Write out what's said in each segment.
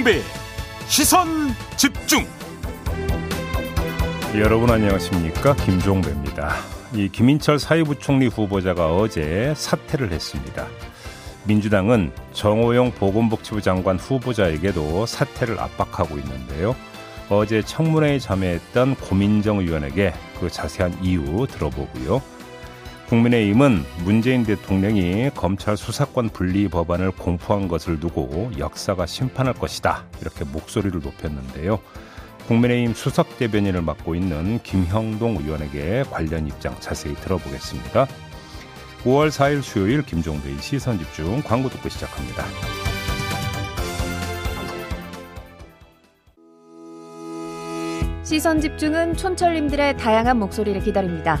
김종배 시선 집중 여러분 안녕하십니까 김종배입니다. 이 김인철 사회부총리 후보자가 어제 사퇴를 했습니다. 민주당은 정호영 보건복지부 장관 후보자에게도 사퇴를 압박하고 있는데요. 어제 청문회에 참여했던 고민정 의원에게 그 자세한 이유 들어보고요. 국민의힘은 문재인 대통령이 검찰 수사권 분리 법안을 공포한 것을 두고 역사가 심판할 것이다. 이렇게 목소리를 높였는데요. 국민의힘 수석 대변인을 맡고 있는 김형동 의원에게 관련 입장 자세히 들어보겠습니다. 5월 4일 수요일 김종배의 시선 집중 광고 듣고 시작합니다. 시선 집중은 촌철님들의 다양한 목소리를 기다립니다.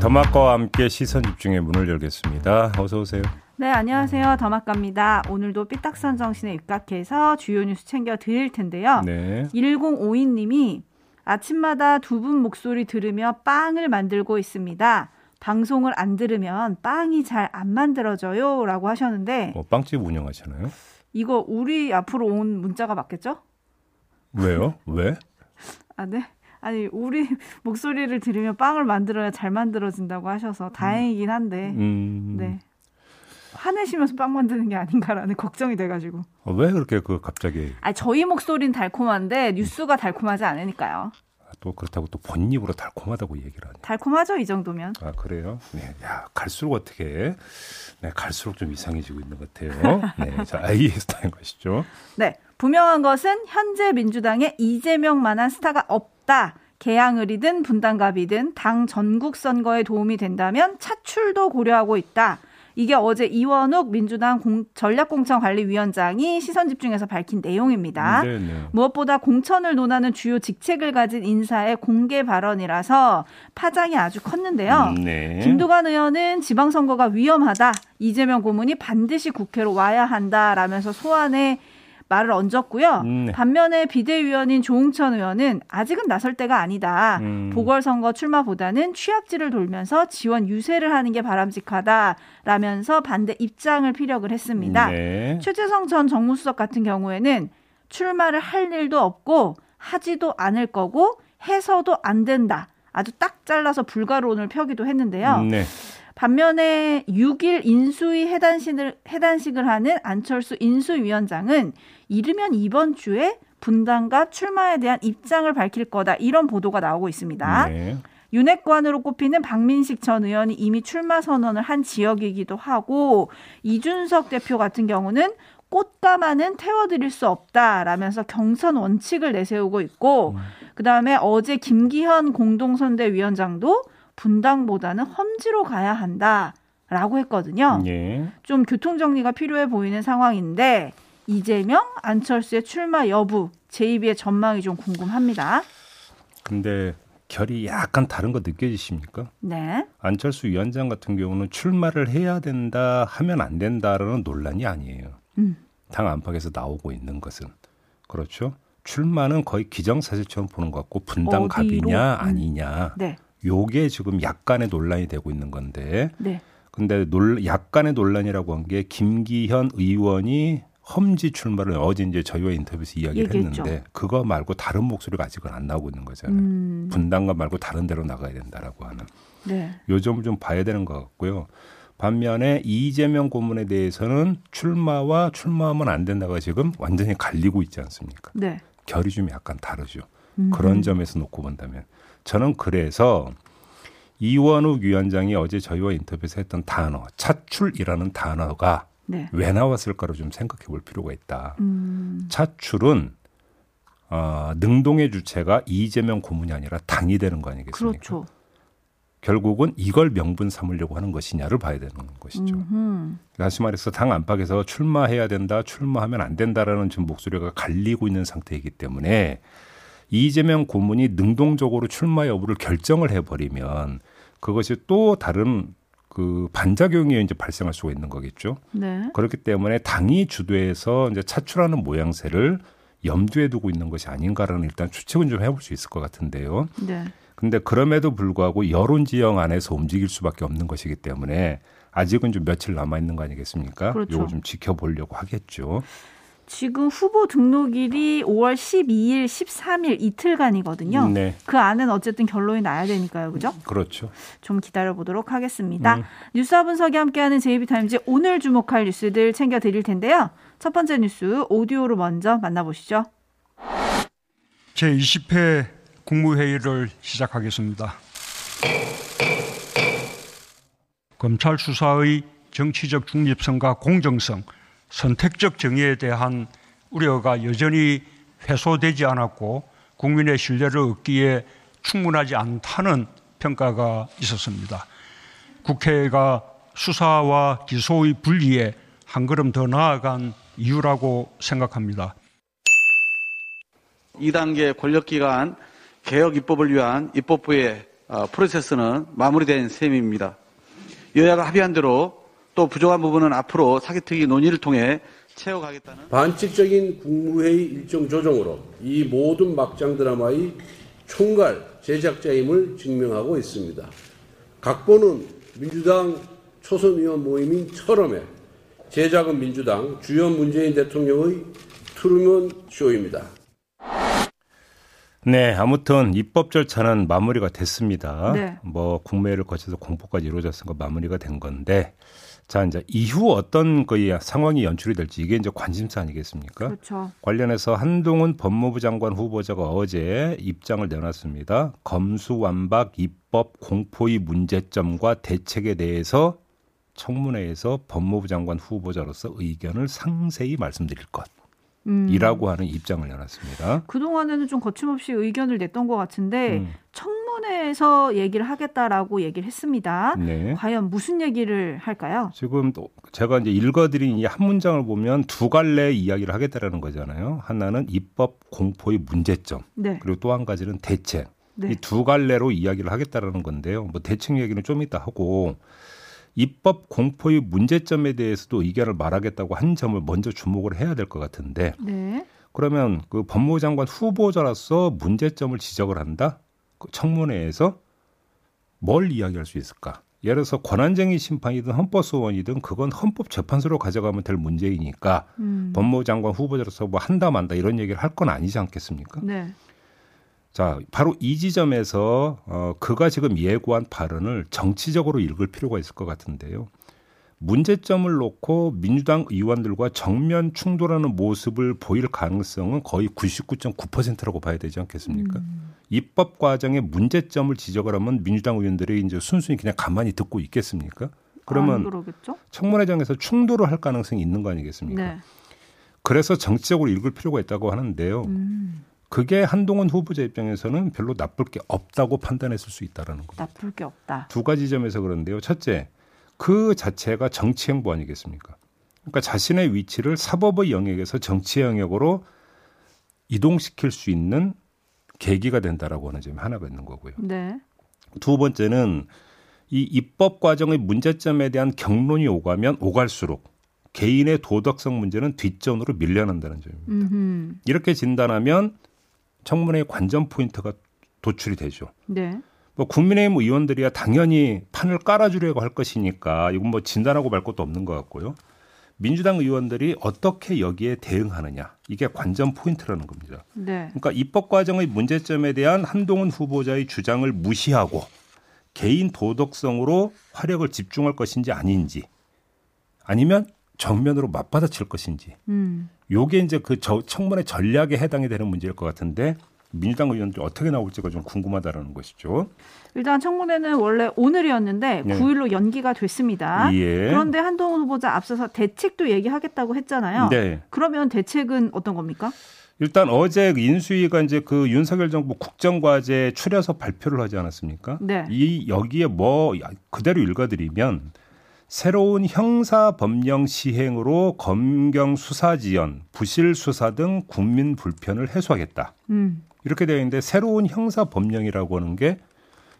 더마카와 함께 시선 집중의 문을 열겠습니다. 어서 오세요. 네, 안녕하세요. 더마카입니다. 오늘도 삐딱선 정신에 입각해서 주요 뉴스 챙겨 드릴 텐데요. 네. 1052님이 아침마다 두 분 목소리 들으며 빵을 만들고 있습니다. 방송을 안 들으면 빵이 잘 안 만들어져요. 라고 하셨는데, 뭐 빵집 운영하시나요? 이거 우리 앞으로 온 문자가 맞겠죠? 왜요? 왜? 아, 네. 아니, 우리 목소리를 들으면 빵을 만들어야 잘 만들어진다고 하셔서 다행이긴 한데, 음. 네. 화내시면서 빵 만드는 게 아닌가라는 걱정이 돼가지고. 어, 왜 그렇게 그 갑자기 아 저희 목소리는 달콤한데 뉴스가 달콤하지 않으니까요. 또 그렇다고 또 본입으로 달콤하다고 얘기를 하니? 달콤하죠 이 정도면. 아 그래요? 네, 야 갈수록 어떻게 네, 갈수록 좀 이상해지고 있는 것 같아요. 네, 자 IES 타임 가시죠. 네, 분명한 것은 현재 민주당에 이재명만한 스타가 없다. 개항을이든 분당갑이든 당 전국 선거에 도움이 된다면 차출도 고려하고 있다. 이게 어제 이원욱 민주당 공, 전략공천관리위원장이 시선 집중에서 밝힌 내용입니다. 네, 네. 무엇보다 공천을 논하는 주요 직책을 가진 인사의 공개 발언이라서 파장이 아주 컸는데요. 음, 네. 김두관 의원은 지방선거가 위험하다. 이재명 고문이 반드시 국회로 와야 한다라면서 소환에 말을 얹었고요. 음, 네. 반면에 비대위원인 조홍천 의원은 아직은 나설 때가 아니다. 음. 보궐선거 출마보다는 취약지를 돌면서 지원 유세를 하는 게 바람직하다라면서 반대 입장을 피력을 했습니다. 네. 최재성 전 정무수석 같은 경우에는 출마를 할 일도 없고 하지도 않을 거고 해서도 안 된다. 아주 딱 잘라서 불가론을 펴기도 했는데요. 네. 반면에 6일 인수위 해단식을, 해단식을 하는 안철수 인수위원장은 이르면 이번 주에 분당과 출마에 대한 입장을 밝힐 거다. 이런 보도가 나오고 있습니다. 네. 윤핵관으로 꼽히는 박민식 전 의원이 이미 출마 선언을 한 지역이기도 하고 이준석 대표 같은 경우는 꽃가마는 태워드릴 수 없다라면서 경선 원칙을 내세우고 있고 그다음에 어제 김기현 공동선대위원장도 분당보다는 험지로 가야 한다 라고 했거든요. 예. 좀 교통 정리가 필요해 보이는 상황인데 이재명, 안철수의 출마 여부, 제2비의 전망이 좀 궁금합니다. 근데 결이 약간 다른 거 느껴지십니까? 네. 안철수 위원장 같은 경우는 출마를 해야 된다 하면 안 된다라는 논란이 아니에요. 음. 당 안팎에서 나오고 있는 것은 그렇죠. 출마는 거의 기정사실처럼 보는 것 같고 분당? 갑이냐 음. 아니냐 네. 요게 지금 약간의 논란이 되고 있는 건데 네. 근데 논, 약간의 논란이라고 한 게 김기현 의원이 험지 출마를 어제 이제 저희와 인터뷰에서 이야기를 얘기했죠. 했는데 그거 말고 다른 목소리가 아직은 안 나오고 있는 거잖아요. 음. 분당과 말고 다른 데로 나가야 된다라고 하는 네. 요 점을 좀 봐야 되는 것 같고요. 반면에 이재명 고문에 대해서는 출마와 출마하면 안 된다가 지금 완전히 갈리고 있지 않습니까? 네. 결이 좀 약간 다르죠. 음. 그런 점에서 놓고 본다면 저는 그래서 이원욱 위원장이 어제 저희와 인터뷰에서 했던 단어 차출이라는 단어가 네. 왜 나왔을까를 좀 생각해 볼 필요가 있다. 음. 차출은 어, 능동의 주체가 이재명 고문이 아니라 당이 되는 거 아니겠습니까? 그렇죠. 결국은 이걸 명분 삼으려고 하는 것이냐를 봐야 되는 것이죠. 음흠. 다시 말해서 당 안팎에서 출마해야 된다, 출마하면 안 된다라는 지금 목소리가 갈리고 있는 상태이기 때문에 이재명 고문이 능동적으로 출마 여부를 결정을 해버리면 그것이 또 다른 그 반작용이 이제 발생할 수가 있는 거겠죠. 네. 그렇기 때문에 당이 주도해서 이제 차출하는 모양새를 염두에 두고 있는 것이 아닌가라는 일단 추측은 좀 해볼 수 있을 것 같은데요. 네. 근데 그럼에도 불구하고 여론 지형 안에서 움직일 수밖에 없는 것이기 때문에 아직은 좀 며칠 남아 있는 거 아니겠습니까? 그렇죠. 요거 좀 지켜보려고 하겠죠. 지금 후보 등록일이 5월 12일, 13일 이틀간이거든요. 네, 그 안은 어쨌든 결론이 나야 되니까요. 그죠? 그렇죠. 좀 기다려 보도록 하겠습니다. 음. 뉴스와 분석이 함께하는 제이비타임즈 오늘 주목할 뉴스들 챙겨 드릴 텐데요. 첫 번째 뉴스 오디오로 먼저 만나보시죠. 제20회 국무회의를 시작하겠습니다. 검찰 수사의 정치적 중립성과 공정성, 선택적 정의에 대한 우려가 여전히 해소되지 않았고 국민의 신뢰를 얻기에 충분하지 않다는 평가가 있었습니다. 국회가 수사와 기소의 분리에 한 걸음 더 나아간 이유라고 생각합니다. 2단계 권력기관 개혁 입법을 위한 입법부의 어, 프로세스는 마무리된 셈입니다. 여야가 합의한 대로 또 부족한 부분은 앞으로 사개특위 논의를 통해 채워가겠다는 반칙적인 국무회의 일정 조정으로 이 모든 막장 드라마의 총괄 제작자임을 증명하고 있습니다. 각본은 민주당 초선 의원 모임인 철험에 제작은 민주당 주연 문재인 대통령의 트루먼 쇼입니다. 네, 아무튼 입법 절차는 마무리가 됐습니다. 네. 뭐 국무회의를 거쳐서 공포까지 이루어졌으니까 마무리가 된 건데, 자 이제 이후 어떤 거의 상황이 연출이 될지 이게 이제 관심사 아니겠습니까? 그렇죠. 관련해서 한동훈 법무부 장관 후보자가 어제 입장을 내놨습니다. 검수완박 입법 공포의 문제점과 대책에 대해서 청문회에서 법무부 장관 후보자로서 의견을 상세히 말씀드릴 음. 것 이라고 하는 입장을 내놨습니다. 그동안에는 좀 거침없이 의견을 냈던 것 같은데 음. 청문회에서 얘기를 하겠다라고 얘기를 했습니다. 네. 과연 무슨 얘기를 할까요? 지금 또 제가 이제 읽어드린 이 한 문장을 보면 두 갈래 이야기를 하겠다라는 거잖아요. 하나는 입법 공포의 문제점, 네. 그리고 또 한 가지는 대책. 네. 이두 갈래로 이야기를 하겠다라는 건데요. 뭐 대책 얘기는 좀 이따 하고 입법 공포의 문제점에 대해서도 의견을 말하겠다고 한 점을 먼저 주목을 해야 될 것 같은데 네. 그러면 그 법무부 장관 후보자로서 문제점을 지적을 한다? 그 청문회에서 뭘 이야기할 수 있을까? 예를 들어서 권한쟁의 심판이든 헌법소원이든 그건 헌법재판소로 가져가면 될 문제이니까 음. 법무부 장관 후보자로서 뭐 한다 만다 이런 얘기를 할 건 아니지 않겠습니까? 네. 자, 바로 이 지점에서 어, 그가 지금 예고한 발언을 정치적으로 읽을 필요가 있을 것 같은데요. 문제점을 놓고 민주당 의원들과 정면 충돌하는 모습을 보일 가능성은 거의 99.9%라고 봐야 되지 않겠습니까? 입법 과정의 문제점을 지적을 하면 민주당 의원들이 이제 순순히 그냥 가만히 듣고 있겠습니까? 안 그러면 그러겠죠? 청문회장에서 충돌을 할 가능성이 있는 거 아니겠습니까? 네. 그래서 정치적으로 읽을 필요가 있다고 하는데요. 음, 그게 한동훈 후보자 입장에서는 별로 나쁠 게 없다고 판단했을 수 있다라는 겁니다. 나쁠 게 없다. 두 가지 점에서 그런데요. 첫째, 그 자체가 정치 행보 아니겠습니까? 그러니까 자신의 위치를 사법의 영역에서 정치 영역으로 이동시킬 수 있는 계기가 된다라고 하는 점이 하나가 있는 거고요. 네. 두 번째는 이 입법 과정의 문제점에 대한 경론이 오가면 오갈수록 개인의 도덕성 문제는 뒷전으로 밀려난다는 점입니다. 음흠. 이렇게 진단하면 청문회의 관전 포인트가 도출이 되죠. 네. 뭐 국민의힘 의원들이야 당연히 판을 깔아주려고 할 것이니까 이건 뭐 진단하고 말 것도 없는 것 같고요. 민주당 의원들이 어떻게 여기에 대응하느냐 이게 관전 포인트라는 겁니다. 네. 그러니까 입법 과정의 문제점에 대한 한동훈 후보자의 주장을 무시하고 개인 도덕성으로 화력을 집중할 것인지 아닌지 아니면 정면으로 맞받아칠 것인지 음. 요게 이제 그 저- 청문회 전략에 해당이 되는 문제일 것 같은데 민주당 의원들이 어떻게 나올지가 좀 궁금하다라는 것이죠. 일단 청문회는 원래 오늘이었는데 네. 9일로 연기가 됐습니다. 예. 그런데 한동훈 후보자 앞서서 대책도 얘기하겠다고 했잖아요. 네. 그러면 대책은 어떤 겁니까? 일단 어제 인수위가 이제 그 윤석열 정부 국정과제 추려서 발표를 하지 않았습니까? 네. 이 여기에 뭐 그대로 읽어드리면 새로운 형사 법령 시행으로 검경 수사 지연, 부실 수사 등 국민 불편을 해소하겠다. 음. 이렇게 되어 있는데 새로운 형사 법령이라고 하는 게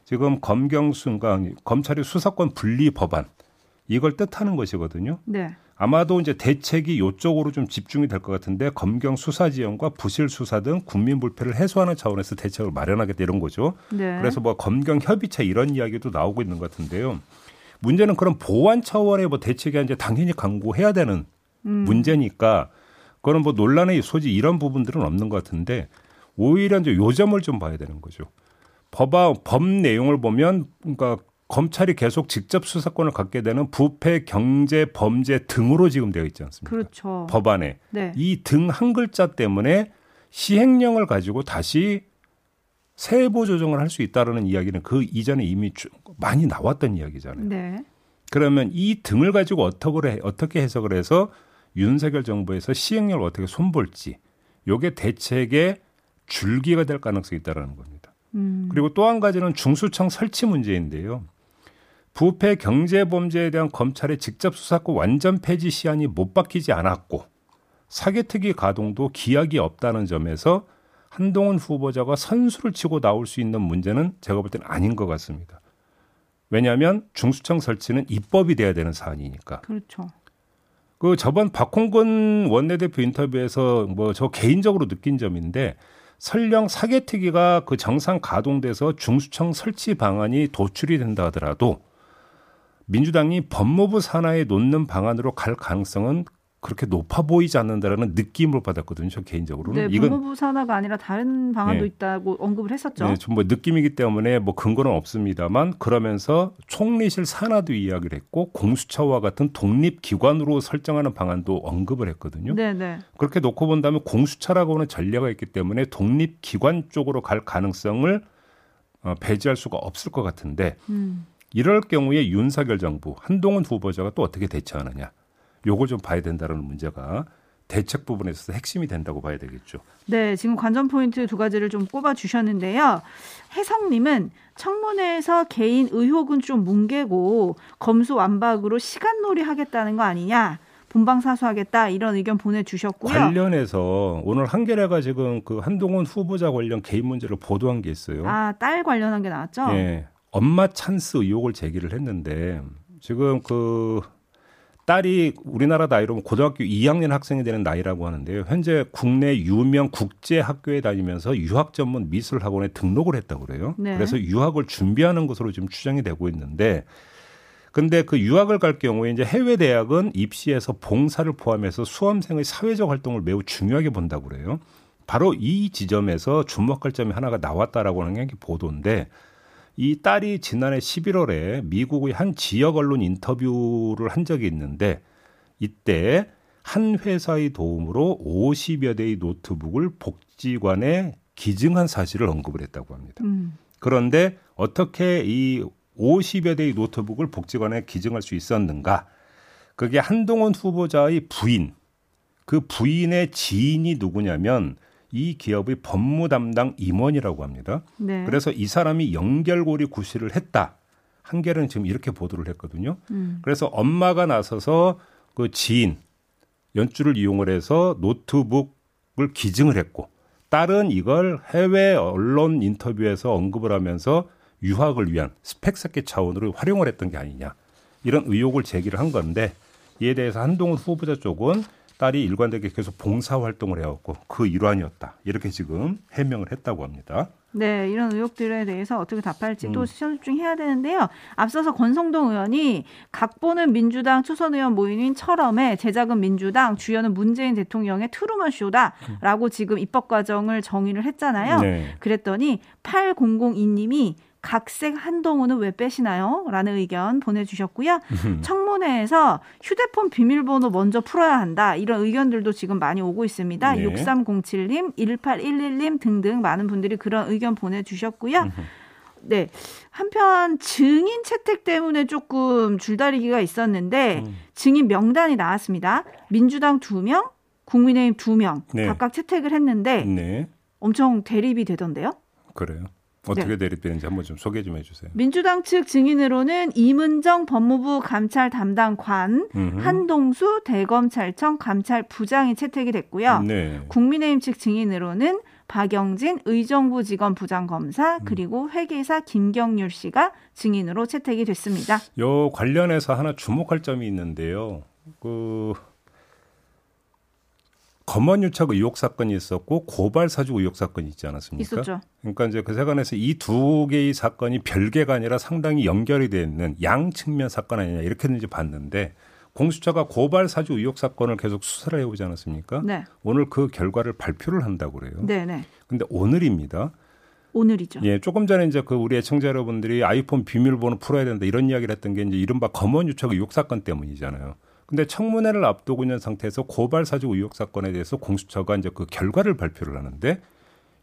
지금 검경 순간 검찰의 수사권 분리 법안 이걸 뜻하는 것이거든요. 네. 아마도 이제 대책이 요쪽으로 좀 집중이 될 것 같은데 검경 수사 지원과 부실 수사 등 국민 불편을 해소하는 차원에서 대책을 마련하겠다 이런 거죠. 네. 그래서 뭐 검경 협의체 이런 이야기도 나오고 있는 것 같은데요. 문제는 그런 보완 차원의 뭐 대책이 이제 당연히 강구해야 되는 음. 문제니까 그거는 뭐 논란의 소지 이런 부분들은 없는 것 같은데 오히려 이제 요점을 좀 봐야 되는 거죠. 법안 법 내용을 보면 그러니까 검찰이 계속 직접 수사권을 갖게 되는 부패, 경제, 범죄 등으로 지금 되어 있지 않습니까? 그렇죠. 법안에 네. 이등 한 글자 때문에 시행령을 가지고 다시 세부 조정을 할 수 있다라는 이야기는 그 이전에 이미 주- 많이 나왔던 이야기잖아요. 네. 그러면 이 등을 가지고 어떻게 해- 어떻게 해석을 해서 윤석열 정부에서 시행령을 어떻게 손볼지 요게 대책의 줄기가 될 가능성이 있다라는 겁니다. 음. 그리고 또 한 가지는 중수청 설치 문제인데요. 부패 경제 범죄에 대한 검찰의 직접 수사권 완전 폐지 시한이 못 바뀌지 않았고 사개특위 가동도 기약이 없다는 점에서 한동훈 후보자가 선수를 치고 나올 수 있는 문제는 제가 볼 때는 아닌 것 같습니다. 왜냐하면 중수청 설치는 입법이 돼야 되는 사안이니까. 그렇죠. 그 저번 박홍근 원내대표 인터뷰에서 뭐 저 개인적으로 느낀 점인데 설령 사개특위가 그 정상 가동돼서 중수청 설치 방안이 도출이 된다 하더라도 민주당이 법무부 산하에 놓는 방안으로 갈 가능성은 그렇게 높아 보이지 않는다라는 느낌을 받았거든요. 저 개인적으로는 네, 이건 법무부 산하가 아니라 다른 방안도 네. 있다고 언급을 했었죠. 네, 좀뭐 느낌이기 때문에 뭐 근거는 없습니다만 그러면서 총리실 산하도 이야기를 했고 공수처와 같은 독립 기관으로 설정하는 방안도 언급을 했거든요. 네, 네. 그렇게 놓고 본다면 공수처라고 하는 전례가 있기 때문에 독립 기관 쪽으로 갈 가능성을 어, 배제할 수가 없을 것 같은데 음. 이럴 경우에 윤석열 정부 한동훈 후보자가 또 어떻게 대처하느냐 요걸 좀 봐야 된다는 문제가 대책 부분에 있어서 핵심이 된다고 봐야 되겠죠. 네, 지금 관전 포인트 두 가지를 좀 꼽아 주셨는데요. 혜성님은 청문회에서 개인 의혹은 좀 뭉개고 검수 완박으로 시간놀이 하겠다는 거 아니냐? 본방 사수하겠다 이런 의견 보내주셨고요. 관련해서 오늘 한겨레가 지금 그 한동훈 후보자 관련 개인 문제를 보도한 게 있어요. 아, 딸 관련한 게 나왔죠? 예, 엄마 찬스 의혹을 제기를 했는데 지금 그 딸이 우리나라 나이로 고등학교 2학년 학생이 되는 나이라고 하는데요. 현재 국내 유명 국제 학교에 다니면서 유학 전문 미술 학원에 등록을 했다고 그래요. 네. 그래서 유학을 준비하는 것으로 지금 추정이 되고 있는데 근데 그 유학을 갈 경우에 이제 해외 대학은 입시에서 봉사를 포함해서 수험생의 사회적 활동을 매우 중요하게 본다고 그래요. 바로 이 지점에서 주목할 점이 하나가 나왔다라고 하는 게 보도인데 이 딸이 지난해 11월에 미국의 한 지역 언론 인터뷰를 한 적이 있는데 이때 한 회사의 도움으로 50여 대의 노트북을 복지관에 기증한 사실을 언급을 했다고 합니다. 음, 그런데 어떻게 이 50여 대의 노트북을 복지관에 기증할 수 있었는가? 그게 한동훈 후보자의 부인, 그 부인의 지인이 누구냐면 이 기업의 법무 담당 임원이라고 합니다. 네. 그래서 이 사람이 연결고리 구실을 했다. 한겨레는 지금 이렇게 보도를 했거든요. 음, 그래서 엄마가 나서서 그 지인 연주를 이용을 해서 노트북을 기증을 했고 딸은 이걸 해외 언론 인터뷰에서 언급을 하면서 유학을 위한 스펙 쌓기 차원으로 활용을 했던 게 아니냐 이런 의혹을 제기를 한 건데 이에 대해서 한동훈 후보자 쪽은 딸이 일관되게 계속 봉사 활동을 해왔고 그 일환이었다 이렇게 지금 해명을 했다고 합니다. 네, 이런 의혹들에 대해서 어떻게 답할지 또 음. 시선 집중해야 되는데요. 앞서서 권성동 의원이 각보는 민주당 초선 의원 모임인 철험에 제작은 민주당, 주연은 문재인 대통령의 트루먼 쇼다라고 지금 입법 과정을 정의를 했잖아요. 네. 그랬더니 8002님이 각색 한동훈은 왜 빼시나요? 라는 의견 보내주셨고요. 청문회에서 휴대폰 비밀번호 먼저 풀어야 한다. 이런 의견들도 지금 많이 오고 있습니다. 네. 6307님, 1811님 등등 많은 분들이 그런 의견 보내주셨고요. 네. 한편 증인 채택 때문에 조금 줄다리기가 있었는데 음. 증인 명단이 나왔습니다. 민주당 2명, 국민의힘 두명 네. 각각 채택을 했는데 네. 엄청 대립이 되던데요. 그래요. 어떻게 네. 대립되는지 한번 좀 소개 좀 해주세요. 민주당 측 증인으로는 이문정 법무부 감찰 담당관, 음흠. 한동수 대검찰청 감찰부장이 채택이 됐고요. 네. 국민의힘 측 증인으로는 박영진 의정부 지검 음. 부장검사 그리고 회계사 김경률 씨가 증인으로 채택이 됐습니다. 요 관련해서 하나 주목할 점이 있는데요. 그 검언 유착 의혹 사건이 있었고 고발 사주 의혹 사건이 있지 않았습니까? 있었죠. 그러니까 이제 그 세관에서 이 두 개의 사건이 별개가 아니라 상당히 연결이 돼 있는 양 측면 사건 아니냐 이렇게 이제 봤는데 공수처가 고발 사주 의혹 사건을 계속 수사를 해오지 않았습니까? 네, 오늘 그 결과를 발표를 한다고 그래요. 네, 네. 근데 오늘입니다. 오늘이죠. 예, 조금 전에 이제 그 우리 애청자 여러분들이 아이폰 비밀번호 풀어야 된다 이런 이야기를 했던 게 이제 이른바 검언 유착 의혹 사건 때문이잖아요. 근데 청문회를 앞두고 있는 상태에서 고발 사주 의혹 사건에 대해서 공수처가 이제 그 결과를 발표를 하는데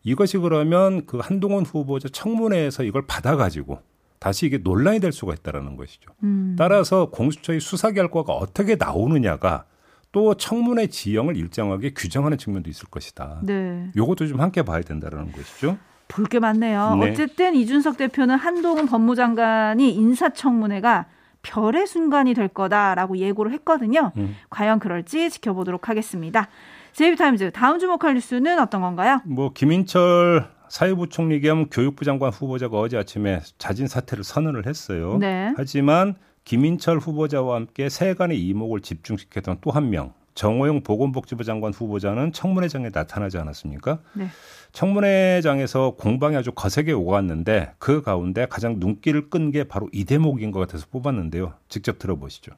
이것이 그러면 그 한동훈 후보자 청문회에서 이걸 받아가지고 다시 이게 논란이 될 수가 있다라는 것이죠. 음, 따라서 공수처의 수사 결과가 어떻게 나오느냐가 또 청문회 지형을 일정하게 규정하는 측면도 있을 것이다. 네. 요것도 좀 함께 봐야 된다라는 것이죠. 볼 게 많네요. 네. 어쨌든 이준석 대표는 한동훈 법무장관이 인사청문회가 별의 순간이 될 거다라고 예고를 했거든요. 음. 과연 그럴지 지켜보도록 하겠습니다. 제이비타임즈 다음 주목할 뉴스는 어떤 건가요? 뭐 김인철 사회부총리 겸 교육부 장관 후보자가 어제 아침에 자진 사퇴를 선언을 했어요. 네. 하지만 김인철 후보자와 함께 세간의 이목을 집중시켰던 또 한 명, 정호영 보건복지부 장관 후보자는 청문회장에 나타나지 않았습니까? 네. 청문회장에서 공방이 아주 거세게 오갔는데 그 가운데 가장 눈길을 끈 게 바로 이 대목인 것 같아서 뽑았는데요. 직접 들어보시죠.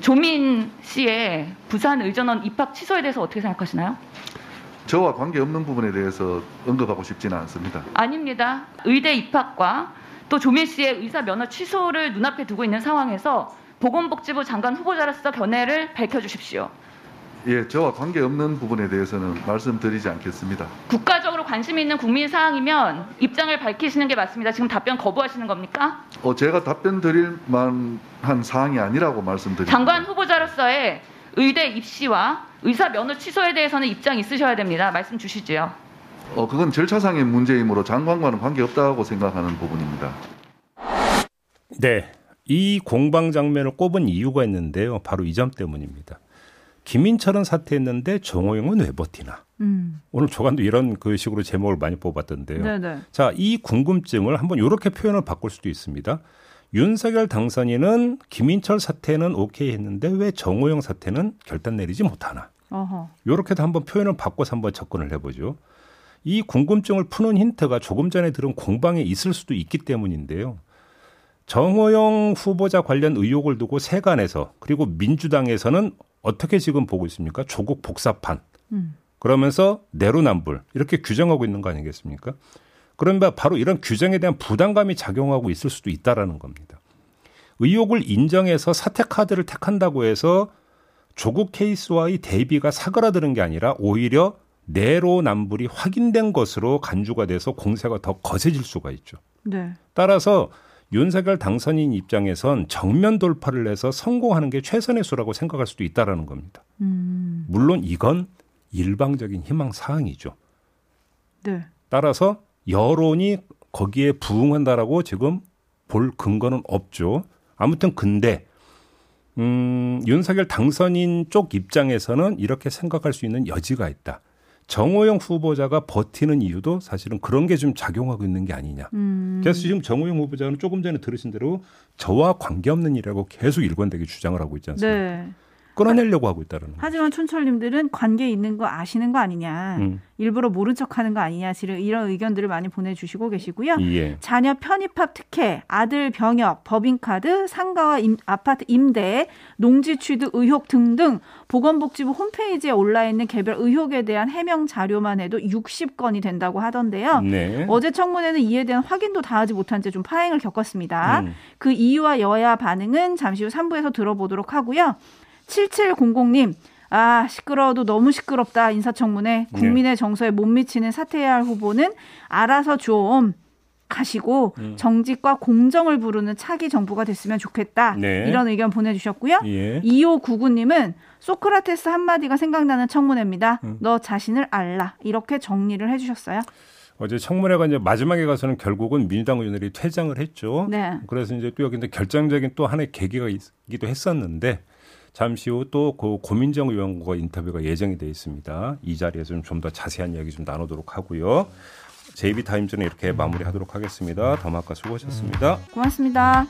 조민 씨의 부산 의전원 입학 취소에 대해서 어떻게 생각하시나요? 저와 관계없는 부분에 대해서 언급하고 싶지는 않습니다. 아닙니다. 의대 입학과 또 조민 씨의 의사 면허 취소를 눈앞에 두고 있는 상황에서 보건복지부 장관 후보자로서 견해를 밝혀주십시오. 예, 저와 관계없는 부분에 대해서는 말씀드리지 않겠습니다. 국가적으로 관심 있는 국민 사항이면 입장을 밝히시는 게 맞습니다. 지금 답변 거부하시는 겁니까? 어, 제가 답변 드릴 만한 사항이 아니라고 말씀드립니다. 장관 후보자로서의 의대 입시와 의사 면허 취소에 대해서는 입장 있으셔야 됩니다. 말씀 주시지요. 어, 그건 절차상의 문제이므로 장관과는 관계없다고 생각하는 부분입니다. 네. 이 공방 장면을 꼽은 이유가 있는데요. 바로 이 점 때문입니다. 김인철은 사퇴했는데 정호영은 왜 버티나? 음. 오늘 조간도 이런 그 식으로 제목을 많이 뽑았던데요. 네네. 자, 이 궁금증을 한번 이렇게 표현을 바꿀 수도 있습니다. 윤석열 당선인은 김인철 사퇴는 오케이 했는데 왜 정호영 사퇴는 결단 내리지 못하나? 어허. 이렇게도 한번 표현을 바꿔서 한번 접근을 해보죠. 이 궁금증을 푸는 힌트가 조금 전에 들은 공방에 있을 수도 있기 때문인데요. 정호영 후보자 관련 의혹을 두고 세간에서 그리고 민주당에서는 어떻게 지금 보고 있습니까? 조국 복사판. 음. 그러면서 내로남불 이렇게 규정하고 있는 거 아니겠습니까? 그러면 바로 이런 규정에 대한 부담감이 작용하고 있을 수도 있다라는 겁니다. 의혹을 인정해서 사퇴 카드를 택한다고 해서 조국 케이스와의 대비가 사그라드는 게 아니라 오히려 내로남불이 확인된 것으로 간주가 돼서 공세가 더 거세질 수가 있죠. 네. 따라서 윤석열 당선인 입장에선 정면 돌파를 해서 성공하는 게 최선의 수라고 생각할 수도 있다라는 겁니다. 음. 물론 이건 일방적인 희망 사항이죠. 네. 따라서 여론이 거기에 부응한다라고 지금 볼 근거는 없죠. 아무튼 근데 음, 윤석열 당선인 쪽 입장에서는 이렇게 생각할 수 있는 여지가 있다. 정호영 후보자가 버티는 이유도 사실은 그런 게 좀 작용하고 있는 게 아니냐. 음. 그래서 지금 정호영 후보자는 조금 전에 들으신 대로 저와 관계없는 일이라고 계속 일관되게 주장을 하고 있지 않습니까? 네. 끌어내려고 하고 있다는. 하지만 촌철님들은 관계 있는 거 아시는 거 아니냐. 음. 일부러 모른 척하는 거 아니냐. 지금 이런 의견들을 많이 보내주시고 계시고요. 예. 자녀 편입합 특혜, 아들 병역, 법인카드, 상가와 임- 아파트 임대, 농지 취득 의혹 등등 보건복지부 홈페이지에 올라 있는 개별 의혹에 대한 해명 자료만 해도 60건이 된다고 하던데요. 네. 어제 청문회는 이에 대한 확인도 다 하지 못한 채 좀 파행을 겪었습니다. 음. 그 이유와 여야 반응은 잠시 후 3부에서 들어보도록 하고요. 7700님, 아, 시끄러워도 너무 시끄럽다. 인사청문회. 국민의 정서에 못 미치는 사퇴해야 할 후보는 알아서 좀 가시고 음. 정직과 공정을 부르는 차기 정부가 됐으면 좋겠다. 네. 이런 의견 보내주셨고요. 예. 2599님은 소크라테스 한마디가 생각나는 청문회입니다. 음. 너 자신을 알라. 이렇게 정리를 해주셨어요. 어제 청문회가 이제 마지막에 가서는 결국은 민주당 의원들이 퇴장을 했죠. 네. 그래서 이제 또 여기 이제 결정적인 또 하나의 계기가 있기도 했었는데 잠시 후 또 고 고민정 의원과 인터뷰가 예정이 돼 있습니다. 이 자리에서 좀 더 자세한 이야기 좀 나누도록 하고요. 제이비 타임즈는 이렇게 마무리하도록 하겠습니다. 더마카 수고하셨습니다. 네, 고맙습니다.